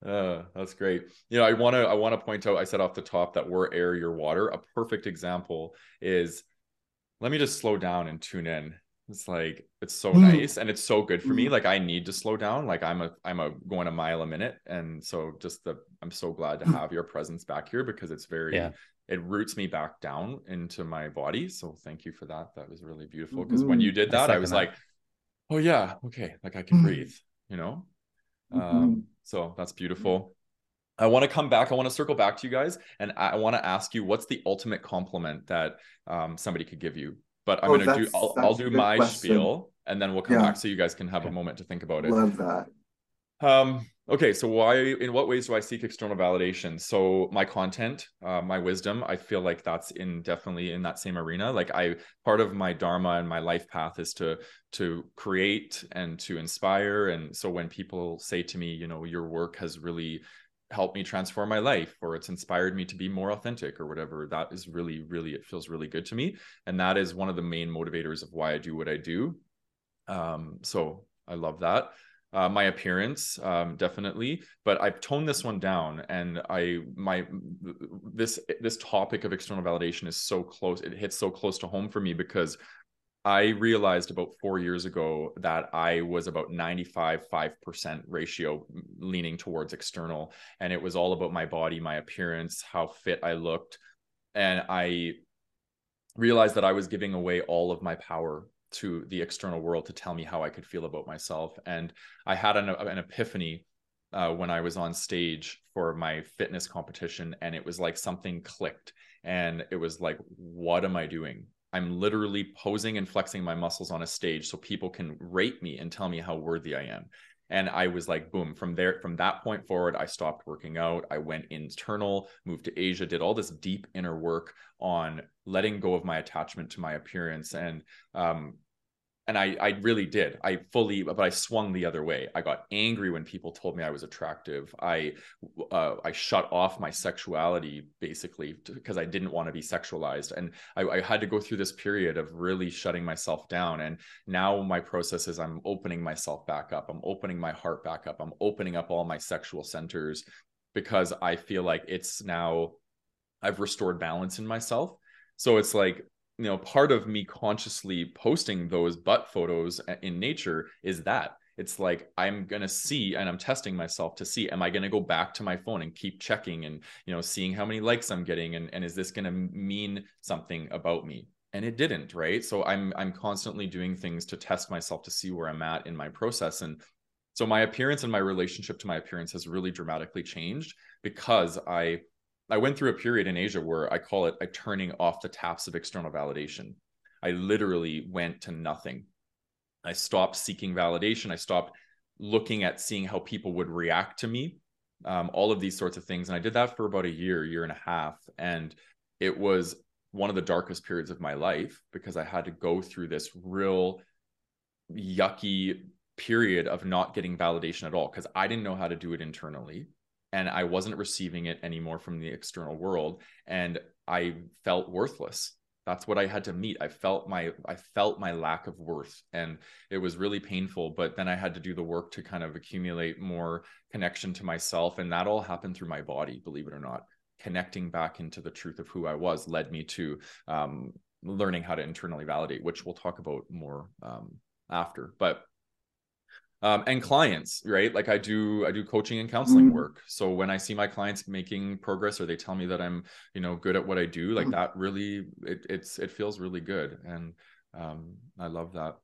Uh, that's great. You know, I want to I want to point out. I said off the top that we're air, your water. A perfect example is. Let me just slow down and tune in it's like it's so mm. nice and it's so good for me. Mm. Like I need to slow down. Like I'm a I'm a going a mile a minute. And so just the I'm so glad to mm. have your presence back here because it's very yeah. it roots me back down into my body. So thank you for that. That was really beautiful. Because mm-hmm. when you did that, I was that. like, oh yeah, okay, like I can mm-hmm. breathe, you know? Mm-hmm. Um, so that's beautiful. I want to come back. I want to circle back to you guys, and I want to ask you, what's the ultimate compliment that um, somebody could give you? but I'm oh, gonna do I'll, I'll do my question. spiel and then we'll come yeah. back so you guys can have a moment to think about it. Love that. Um, okay, so why in what ways do I seek external validation? So my content, uh, my wisdom, I feel like that's in definitely in that same arena. Like I part of my dharma and my life path is to to create and to inspire. And so when people say to me, you know, your work has really helped me transform my life or it's inspired me to be more authentic or whatever that is really really it feels really good to me and that is one of the main motivators of why i do what i do um, so i love that uh, my appearance um, definitely but i've toned this one down and i my this this topic of external validation is so close it hits so close to home for me because I realized about four years ago that I was about 95 5% ratio leaning towards external. And it was all about my body, my appearance, how fit I looked. And I realized that I was giving away all of my power to the external world to tell me how I could feel about myself. And I had an, an epiphany uh, when I was on stage for my fitness competition. And it was like something clicked. And it was like, what am I doing? I'm literally posing and flexing my muscles on a stage so people can rate me and tell me how worthy I am. And I was like, boom, from there, from that point forward, I stopped working out. I went internal, moved to Asia, did all this deep inner work on letting go of my attachment to my appearance and um, and I, I really did. I fully, but I swung the other way. I got angry when people told me I was attractive. I, uh, I shut off my sexuality basically because I didn't want to be sexualized, and I, I, had to go through this period of really shutting myself down. And now my process is I'm opening myself back up. I'm opening my heart back up. I'm opening up all my sexual centers because I feel like it's now I've restored balance in myself. So it's like you know part of me consciously posting those butt photos in nature is that. It's like i'm going to see and i'm testing myself to see am i going to go back to my phone and keep checking and you know seeing how many likes i'm getting and, and is this going to mean something about me? And it didn't right? So i'm i'm constantly doing things to test myself to see where i'm at in my process. And so my appearance and my relationship to my appearance has really dramatically changed because i I went through a period in Asia where I call it a turning off the taps of external validation. I literally went to nothing. I stopped seeking validation. I stopped looking at seeing how people would react to me, um, all of these sorts of things. And I did that for about a year, year and a half. And it was one of the darkest periods of my life because I had to go through this real yucky period of not getting validation at all because I didn't know how to do it internally and I wasn't receiving it anymore from the external world and I felt worthless that's what I had to meet I felt my I felt my lack of worth and it was really painful but then I had to do the work to kind of accumulate more connection to myself and that all happened through my body believe it or not connecting back into the truth of who I was led me to um, learning how to internally validate, which we'll talk about more um, after. But um, and clients, right? Like I do, I do coaching and counseling mm-hmm. work. So when I see my clients making progress, or they tell me that I'm, you know, good at what I do, like mm-hmm. that really, it, it's it feels really good, and um, I love that.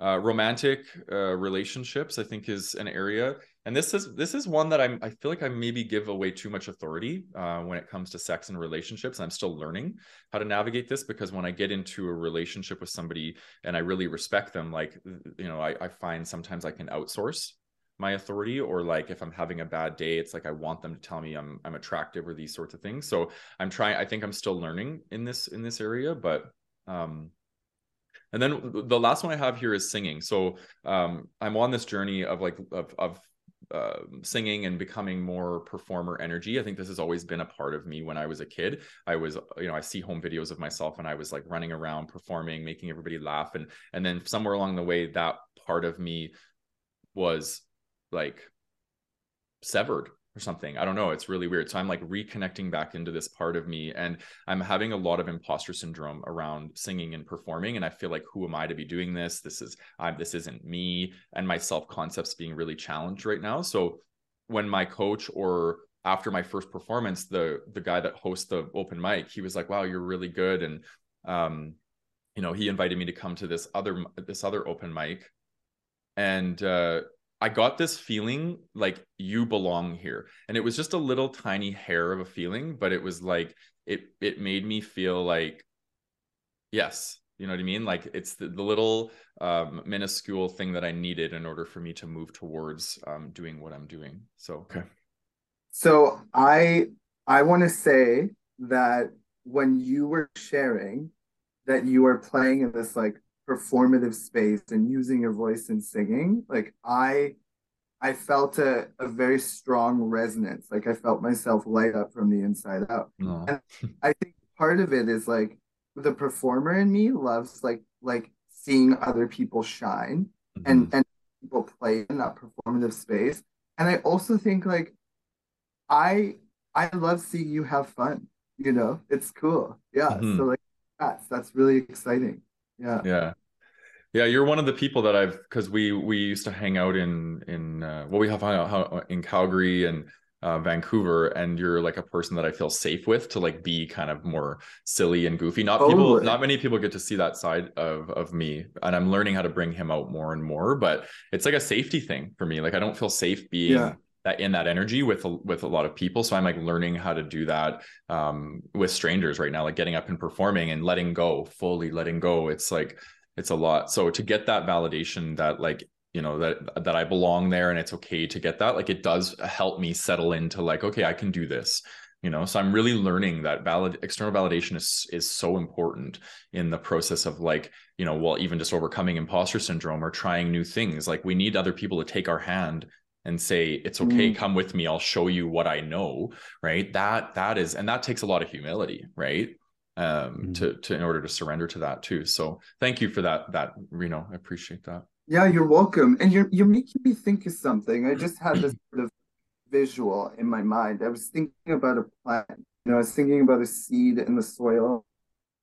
Uh, romantic uh, relationships, I think, is an area, and this is this is one that I'm. I feel like I maybe give away too much authority uh, when it comes to sex and relationships. I'm still learning how to navigate this because when I get into a relationship with somebody and I really respect them, like you know, I, I find sometimes I can outsource my authority or like if i'm having a bad day it's like i want them to tell me i'm i'm attractive or these sorts of things so i'm trying i think i'm still learning in this in this area but um and then the last one I have here is singing. So um, I'm on this journey of like of, of uh, singing and becoming more performer energy. I think this has always been a part of me when I was a kid. I was, you know, I see home videos of myself and I was like running around performing, making everybody laugh, and and then somewhere along the way, that part of me was like severed or something. I don't know. It's really weird. So I'm like reconnecting back into this part of me and I'm having a lot of imposter syndrome around singing and performing. And I feel like, who am I to be doing this? This is, I'm, this isn't me. And my self concepts being really challenged right now. So when my coach or after my first performance, the, the guy that hosts the open mic, he was like, wow, you're really good. And, um, you know, he invited me to come to this other, this other open mic and, uh, I got this feeling like you belong here. And it was just a little tiny hair of a feeling, but it was like it it made me feel like yes, you know what I mean? Like it's the, the little um, minuscule thing that I needed in order for me to move towards um, doing what I'm doing. So okay. So I I want to say that when you were sharing that you are playing in this like performative space and using your voice and singing like i i felt a, a very strong resonance. Like i felt myself light up from the inside out. And i think part of it is like the performer in me loves like like seeing other people shine mm-hmm. and and people play in that performative space. And i also think like i i love seeing you have fun you know? It's cool. Yeah. Mm-hmm. so like that's that's really exciting yeah. Yeah. Yeah, you're one of the people that I've because we we used to hang out in in uh, well we have hung out in Calgary and uh, Vancouver, and you're like a person that I feel safe with to like be kind of more silly and goofy. Not people, not many people get to see that side of of me, and I'm learning how to bring him out more and more. But it's like a safety thing for me. Like I don't feel safe being yeah. That in that energy with with a lot of people. So I'm like learning how to do that um, with strangers right now, like getting up and performing and letting go, fully letting go. It's like it's a lot so to get that validation that like you know that that i belong there and it's okay to get that like it does help me settle into like okay i can do this you know so i'm really learning that valid external validation is is so important in the process of like you know well even just overcoming imposter syndrome or trying new things like we need other people to take our hand and say it's okay mm. come with me i'll show you what i know right? That that is and that takes a lot of humility right? Um mm-hmm. to to in order to surrender to that too. So thank you for that that Reno i appreciate that. Yeah you're welcome. And you're you're making me think of something. I just had this sort of visual in my mind. I was thinking about a plant you know i was thinking about a seed in the soil.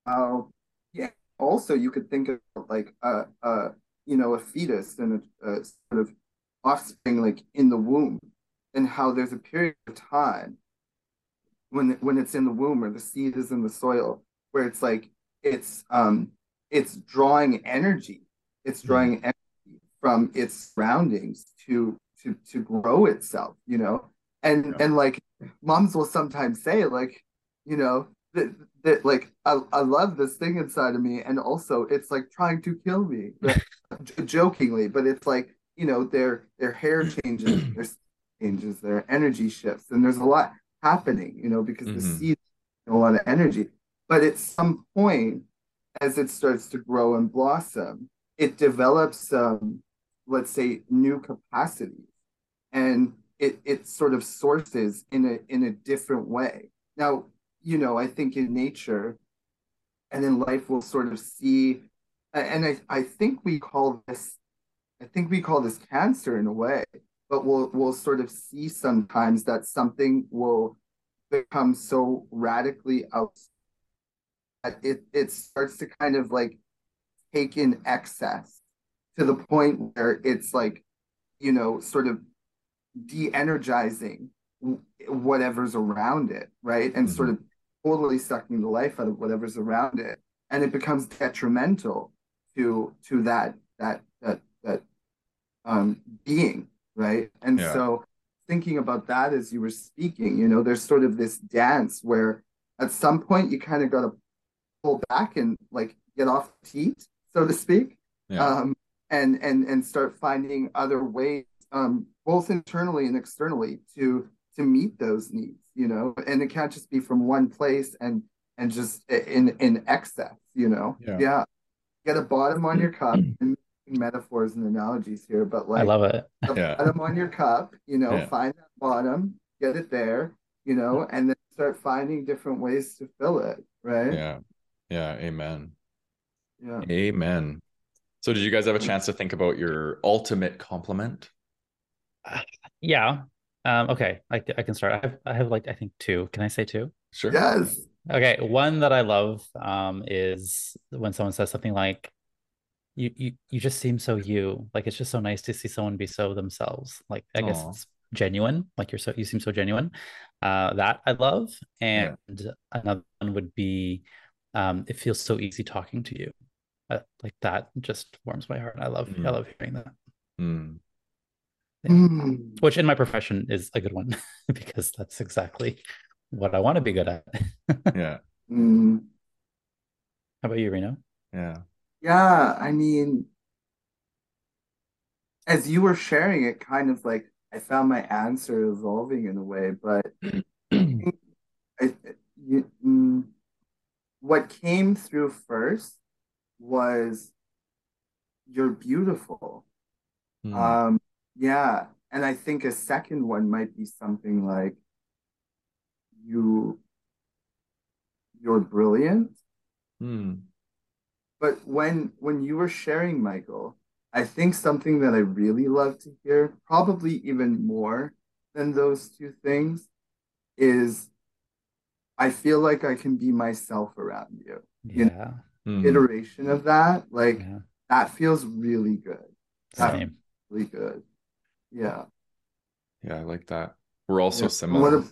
How yeah also you could think of like a, a you know a fetus and a, a sort of offspring like in the womb and how there's a period of time when when it's in the womb or the seed is in the soil where it's like it's um it's drawing energy it's hmm. drawing energy from its surroundings to to to grow itself you know and yeah. and like moms will sometimes say like you know that, that like I, I love this thing inside of me and also it's like trying to kill me jokingly but it's like you know their their hair changes their changes their energy shifts and there's a lot happening you know because mm-hmm. the seed a lot of energy but at some point, as it starts to grow and blossom, it develops, um, let's say, new capacities, and it it sort of sources in a in a different way. Now, you know, I think in nature and in life, we'll sort of see, and I I think we call this, I think we call this cancer in a way, but we'll we'll sort of see sometimes that something will become so radically out that it it starts to kind of like take in excess to the point where it's like, you know, sort of de-energizing whatever's around it, right? And mm-hmm. sort of totally sucking the life out of whatever's around it. And it becomes detrimental to to that that that that um being, right? And yeah. so thinking about that as you were speaking, you know, there's sort of this dance where at some point you kind of got to pull back and like get off the heat, so to speak, yeah. um, and and and start finding other ways, um, both internally and externally, to to meet those needs. You know, and it can't just be from one place and and just in in excess. You know, yeah. yeah. Get a bottom on your cup and metaphors and analogies here, but like I love it. yeah. bottom on your cup, you know, yeah. find that bottom, get it there, you know, and then start finding different ways to fill it. Right. Yeah. Yeah. Amen. Yeah. Amen. So, did you guys have a chance to think about your ultimate compliment? Uh, yeah. Um, okay. I, I can start. I have, I have like, I think two. Can I say two? Sure. Yes. Okay. One that I love um, is when someone says something like, you, you you just seem so you like it's just so nice to see someone be so themselves like i Aww. guess it's genuine like you're so you seem so genuine uh that i love and yeah. another one would be um, it feels so easy talking to you. Uh, like that just warms my heart. I love mm. I love hearing that. Mm. Yeah. Mm. Which in my profession is a good one because that's exactly what I want to be good at. yeah. Mm. How about you, Reno? Yeah. Yeah, I mean, as you were sharing it, kind of like I found my answer evolving in a way, but I, you, mm, what came through first was you're beautiful. Mm. Um, yeah. And I think a second one might be something like you you're brilliant. Mm. But when when you were sharing, Michael, I think something that I really love to hear, probably even more than those two things, is I feel like I can be myself around you. Yeah. You know, mm-hmm. Iteration of that, like yeah. that feels really good. That Same. really good. Yeah. Yeah, I like that. We're also yeah. similar. What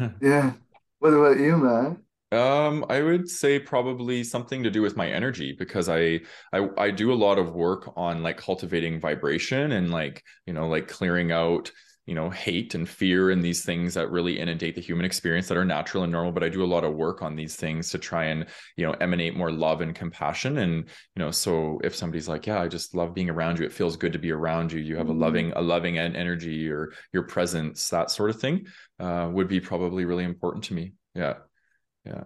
if, yeah. What about you, man? Um, I would say probably something to do with my energy because I, I I do a lot of work on like cultivating vibration and like, you know, like clearing out you know hate and fear and these things that really inundate the human experience that are natural and normal but i do a lot of work on these things to try and you know emanate more love and compassion and you know so if somebody's like yeah i just love being around you. It feels good to be around you. You have a mm-hmm. loving a loving energy or your presence that sort of thing uh, would be probably really important to me. Yeah yeah.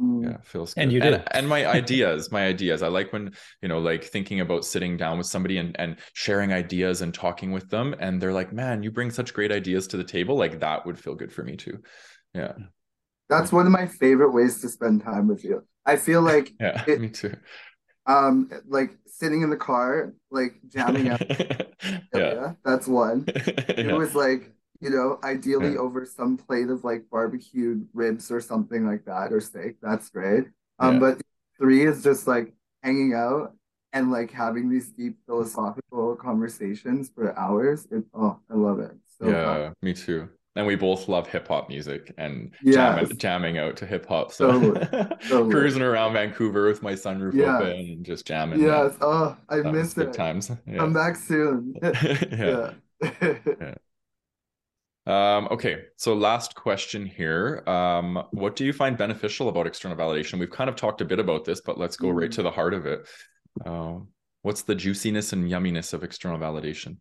Mm. yeah feels good. and you did and, and, my ideas my ideas. I like when you know like thinking about sitting down with somebody and and sharing ideas and talking with them and they're like man you bring such great ideas to the table. Like that would feel good for me too. Yeah. That's one of my favorite ways to spend time with you. I feel like yeah it, me too. um like sitting in the car like jamming out yeah. that's one. It yeah. was like you know, ideally yeah. over some plate of like barbecued ribs or something like that or steak. That's great. Um, yeah. but three is just like hanging out and like having these deep philosophical conversations for hours. It, oh, I love it. So yeah, fun. me too. And we both love hip hop music and yes. jamming, jamming out to hip hop. So totally. Totally. cruising around Vancouver with my sunroof yeah. open and just jamming. Yes. Oh, I miss it. times. Yeah. Come back soon. yeah. yeah. Um, okay, so last question here. Um, what do you find beneficial about external validation? We've kind of talked a bit about this, but let's go mm-hmm. right to the heart of it. Um, what's the juiciness and yumminess of external validation?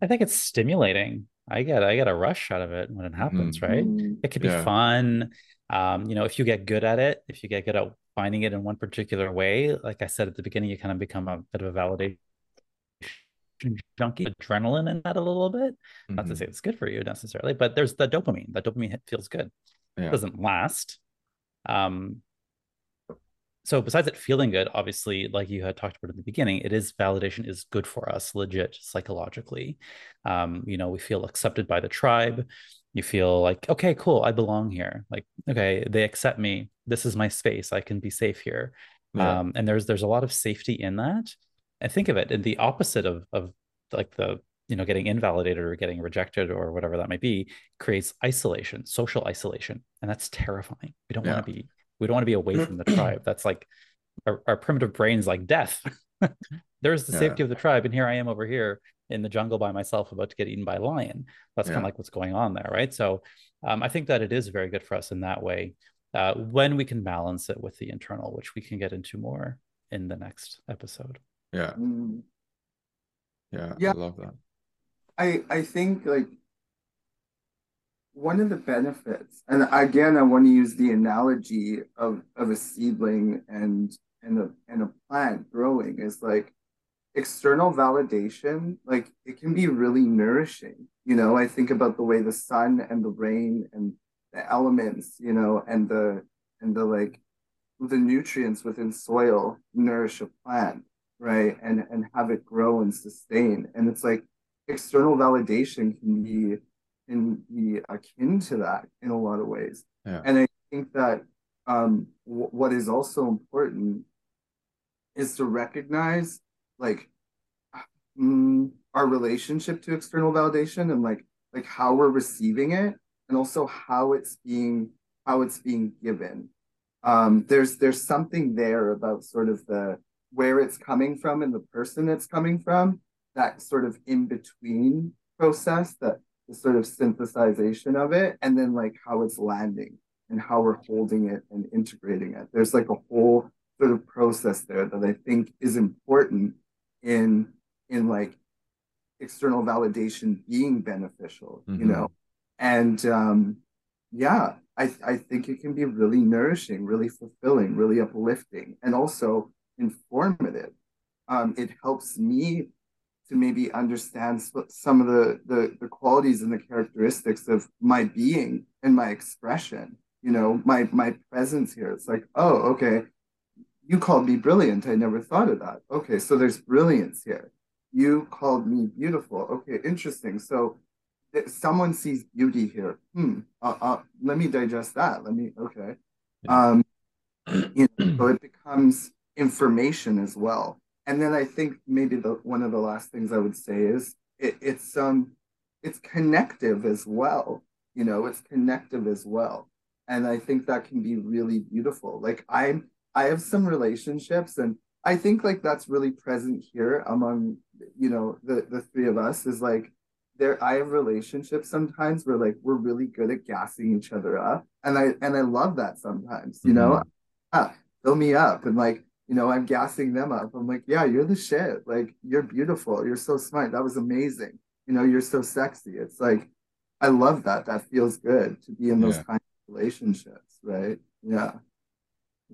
I think it's stimulating. I get I get a rush out of it when it happens, mm-hmm. right? It could be yeah. fun. Um, you know, if you get good at it, if you get good at finding it in one particular way, like I said at the beginning, you kind of become a bit of a validation junkie adrenaline in that a little bit. Mm-hmm. Not to mm-hmm. say it's good for you necessarily, but there's the dopamine. The dopamine hit feels good. Yeah. It doesn't last. Um, so besides it feeling good, obviously, like you had talked about in the beginning, it is validation is good for us, legit psychologically. Um, you know, we feel accepted by the tribe. you feel like okay cool i belong here like okay they accept me this is my space i can be safe here yeah. um, and there's there's a lot of safety in that and think of it in the opposite of of like the you know getting invalidated or getting rejected or whatever that might be creates isolation social isolation and that's terrifying we don't yeah. want to be we don't want to be away from the tribe that's like our, our primitive brains like death there's the yeah. safety of the tribe and here i am over here in the jungle by myself about to get eaten by a lion. That's yeah. kind of like what's going on there, right? So um, I think that it is very good for us in that way uh, when we can balance it with the internal, which we can get into more in the next episode. Yeah. Mm. Yeah, yeah. I love that. I I think like one of the benefits, and again, I want to use the analogy of of a seedling and and a and a plant growing is like external validation, like it can be really nourishing. You know, I think about the way the sun and the rain and the elements, you know, and the and the like the nutrients within soil nourish a plant, right? And and have it grow and sustain. And it's like external validation can be can be akin to that in a lot of ways. Yeah. And I think that um, w- what is also important is to recognize like mm, our relationship to external validation and like like how we're receiving it and also how it's being how it's being given um there's there's something there about sort of the where it's coming from and the person it's coming from that sort of in between process that the sort of synthesization of it and then like how it's landing and how we're holding it and integrating it there's like a whole sort of process there that i think is important in in like external validation being beneficial mm-hmm. you know and um yeah i i think it can be really nourishing really fulfilling really uplifting and also informative um it helps me to maybe understand some of the, the the qualities and the characteristics of my being and my expression you know my my presence here it's like oh okay you called me brilliant. I never thought of that. Okay, so there's brilliance here. You called me beautiful. Okay, interesting. So someone sees beauty here. Hmm. Uh, uh, let me digest that. Let me. Okay. Um, you know, so it becomes information as well. And then I think maybe the one of the last things I would say is it, it's um it's connective as well. You know, it's connective as well. And I think that can be really beautiful. Like I'm I have some relationships and I think like that's really present here among you know the the three of us is like there I have relationships sometimes where like we're really good at gassing each other up and I and I love that sometimes you mm-hmm. know ah, fill me up and like you know I'm gassing them up I'm like yeah you're the shit like you're beautiful you're so smart that was amazing you know you're so sexy it's like I love that that feels good to be in those yeah. kind of relationships right yeah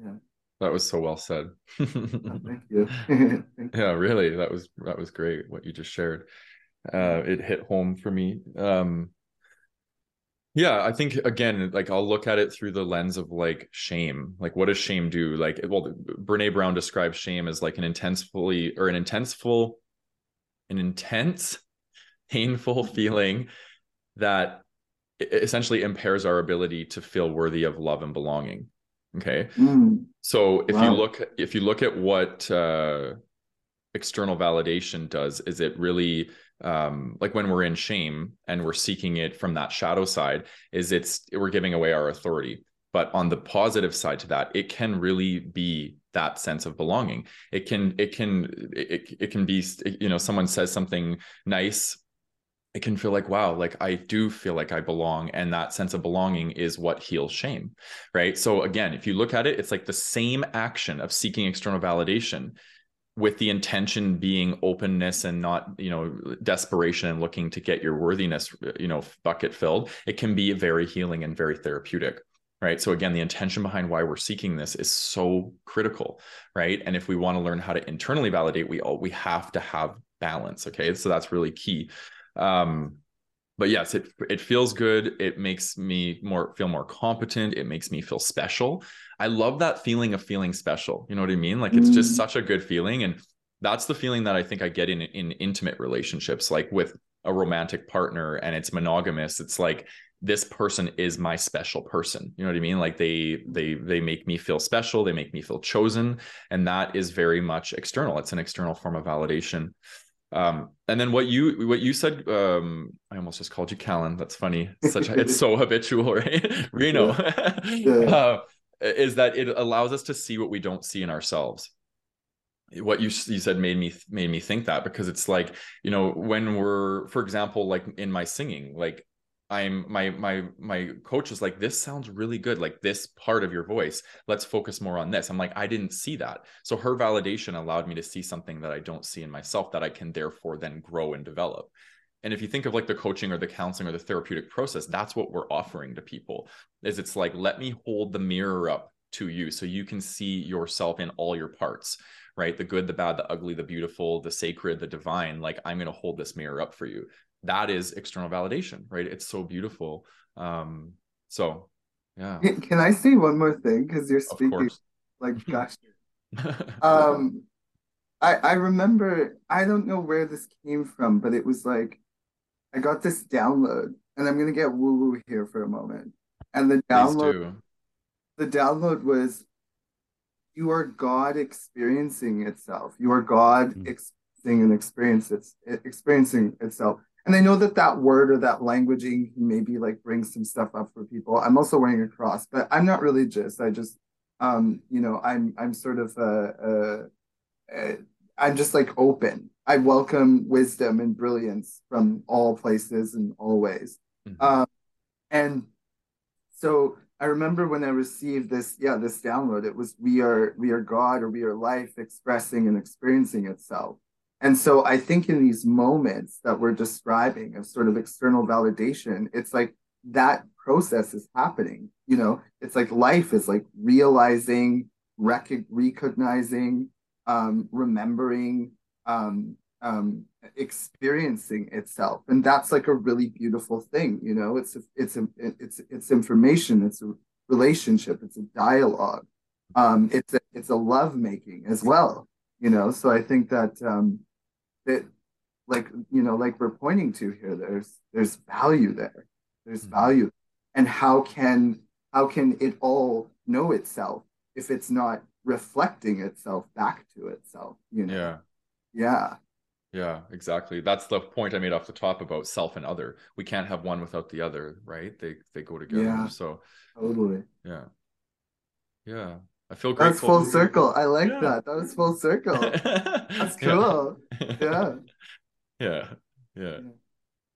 yeah that was so well said. oh, thank, you. thank you. Yeah, really. That was that was great what you just shared. Uh it hit home for me. Um yeah, I think again, like I'll look at it through the lens of like shame. Like, what does shame do? Like, well, Brene Brown describes shame as like an intensely or an intenseful, an intense, painful feeling that essentially impairs our ability to feel worthy of love and belonging. Okay. Mm. So if wow. you look if you look at what uh, external validation does, is it really um, like when we're in shame and we're seeking it from that shadow side, is it's we're giving away our authority. But on the positive side to that, it can really be that sense of belonging. It can it can it, it can be you know someone says something nice it can feel like wow like i do feel like i belong and that sense of belonging is what heals shame right so again if you look at it it's like the same action of seeking external validation with the intention being openness and not you know desperation and looking to get your worthiness you know bucket filled it can be very healing and very therapeutic right? So again the intention behind why we're seeking this is so critical right? And if we want to learn how to internally validate we all we have to have balance okay? So that's really key. Um, but yes, it it feels good. It makes me more feel more competent. It makes me feel special. I love that feeling of feeling special. You know what I mean? Like it's just mm. such a good feeling, and that's the feeling that I think I get in in intimate relationships, like with a romantic partner, and it's monogamous. It's like this person is my special person you know what i mean like they they they make me feel special they make me feel chosen and that is very much external it's an external form of validation um and then what you what you said um i almost just called you callan. That's funny. Such it's so habitual right? Reno. Yeah. Yeah. Uh, is that it allows us to see what we don't see in ourselves. What you you said made me made me think that because it's like you know when we're for example like in my singing like i'm my my my coach is like this sounds really good like this part of your voice let's focus more on this i'm like i didn't see that so her validation allowed me to see something that i don't see in myself that i can therefore then grow and develop and if you think of like the coaching or the counseling or the therapeutic process that's what we're offering to people is it's like let me hold the mirror up to you so you can see yourself in all your parts right? The good, the bad, the ugly, the beautiful, the sacred, the divine. Like I'm going to hold this mirror up for you. That is external validation, right? It's so beautiful. Um, so yeah. Can I say one more thing? Because you're speaking like gosh. um I I remember I don't know where this came from, but it was like I got this download, and I'm gonna get woo woo here for a moment. And the download the download was you are God experiencing itself. You are God mm-hmm. experiencing and experience it's experiencing itself. And I know that that word or that languaging maybe like brings some stuff up for people. I'm also wearing a cross, but I'm not religious. I just, um, you know, I'm I'm sort of a, a, a I'm just like open. I welcome wisdom and brilliance from all places and all ways. Mm-hmm. Um, and so I remember when I received this, yeah, this download, it was we are we are God or we are life expressing and experiencing itself. And so I think in these moments that we're describing of sort of external validation, it's like that process is happening. You know, it's like life is like realizing, rec- recognizing, um, remembering, um, um, experiencing itself. And that's like a really beautiful thing you know? It's a, it's a, it's it's information it's a relationship it's a dialogue. Um it's a, it's a love making as well you know? So i think that um that like you know like we're pointing to here there's there's value there there's mm-hmm. value and how can how can it all know itself if it's not reflecting itself back to itself you know yeah yeah yeah, exactly. That's the point I made off the top about self and other. We can't have one without the other, right? They they go together. Yeah, so totally. Yeah. Yeah. I feel grateful. That's full circle. I like yeah. that. That was full circle. That's cool. Yeah. yeah. Yeah.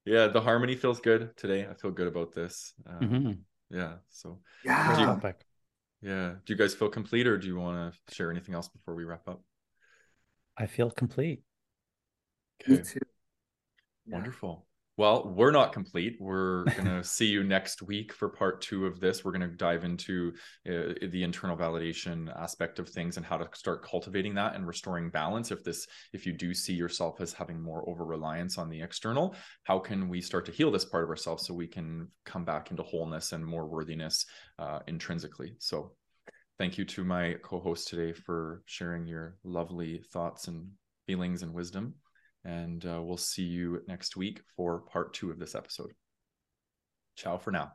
Yeah. The harmony feels good today. I feel good about this. Um, mm-hmm. Yeah. So yeah. Do you, yeah. Do you guys feel complete or do you want to share anything else before we wrap up? I feel complete. Okay. Me too. Wonderful. Well, we're not complete. We're going to see you next week for part two of this. We're going to dive into uh, the internal validation aspect of things and how to start cultivating that and restoring balance. If this, if you do see yourself as having more over reliance on the external, how can we start to heal this part of ourselves so we can come back into wholeness and more worthiness uh, intrinsically? So, thank you to my co host today for sharing your lovely thoughts and feelings and wisdom. And uh, we'll see you next week for part two of this episode. Ciao for now.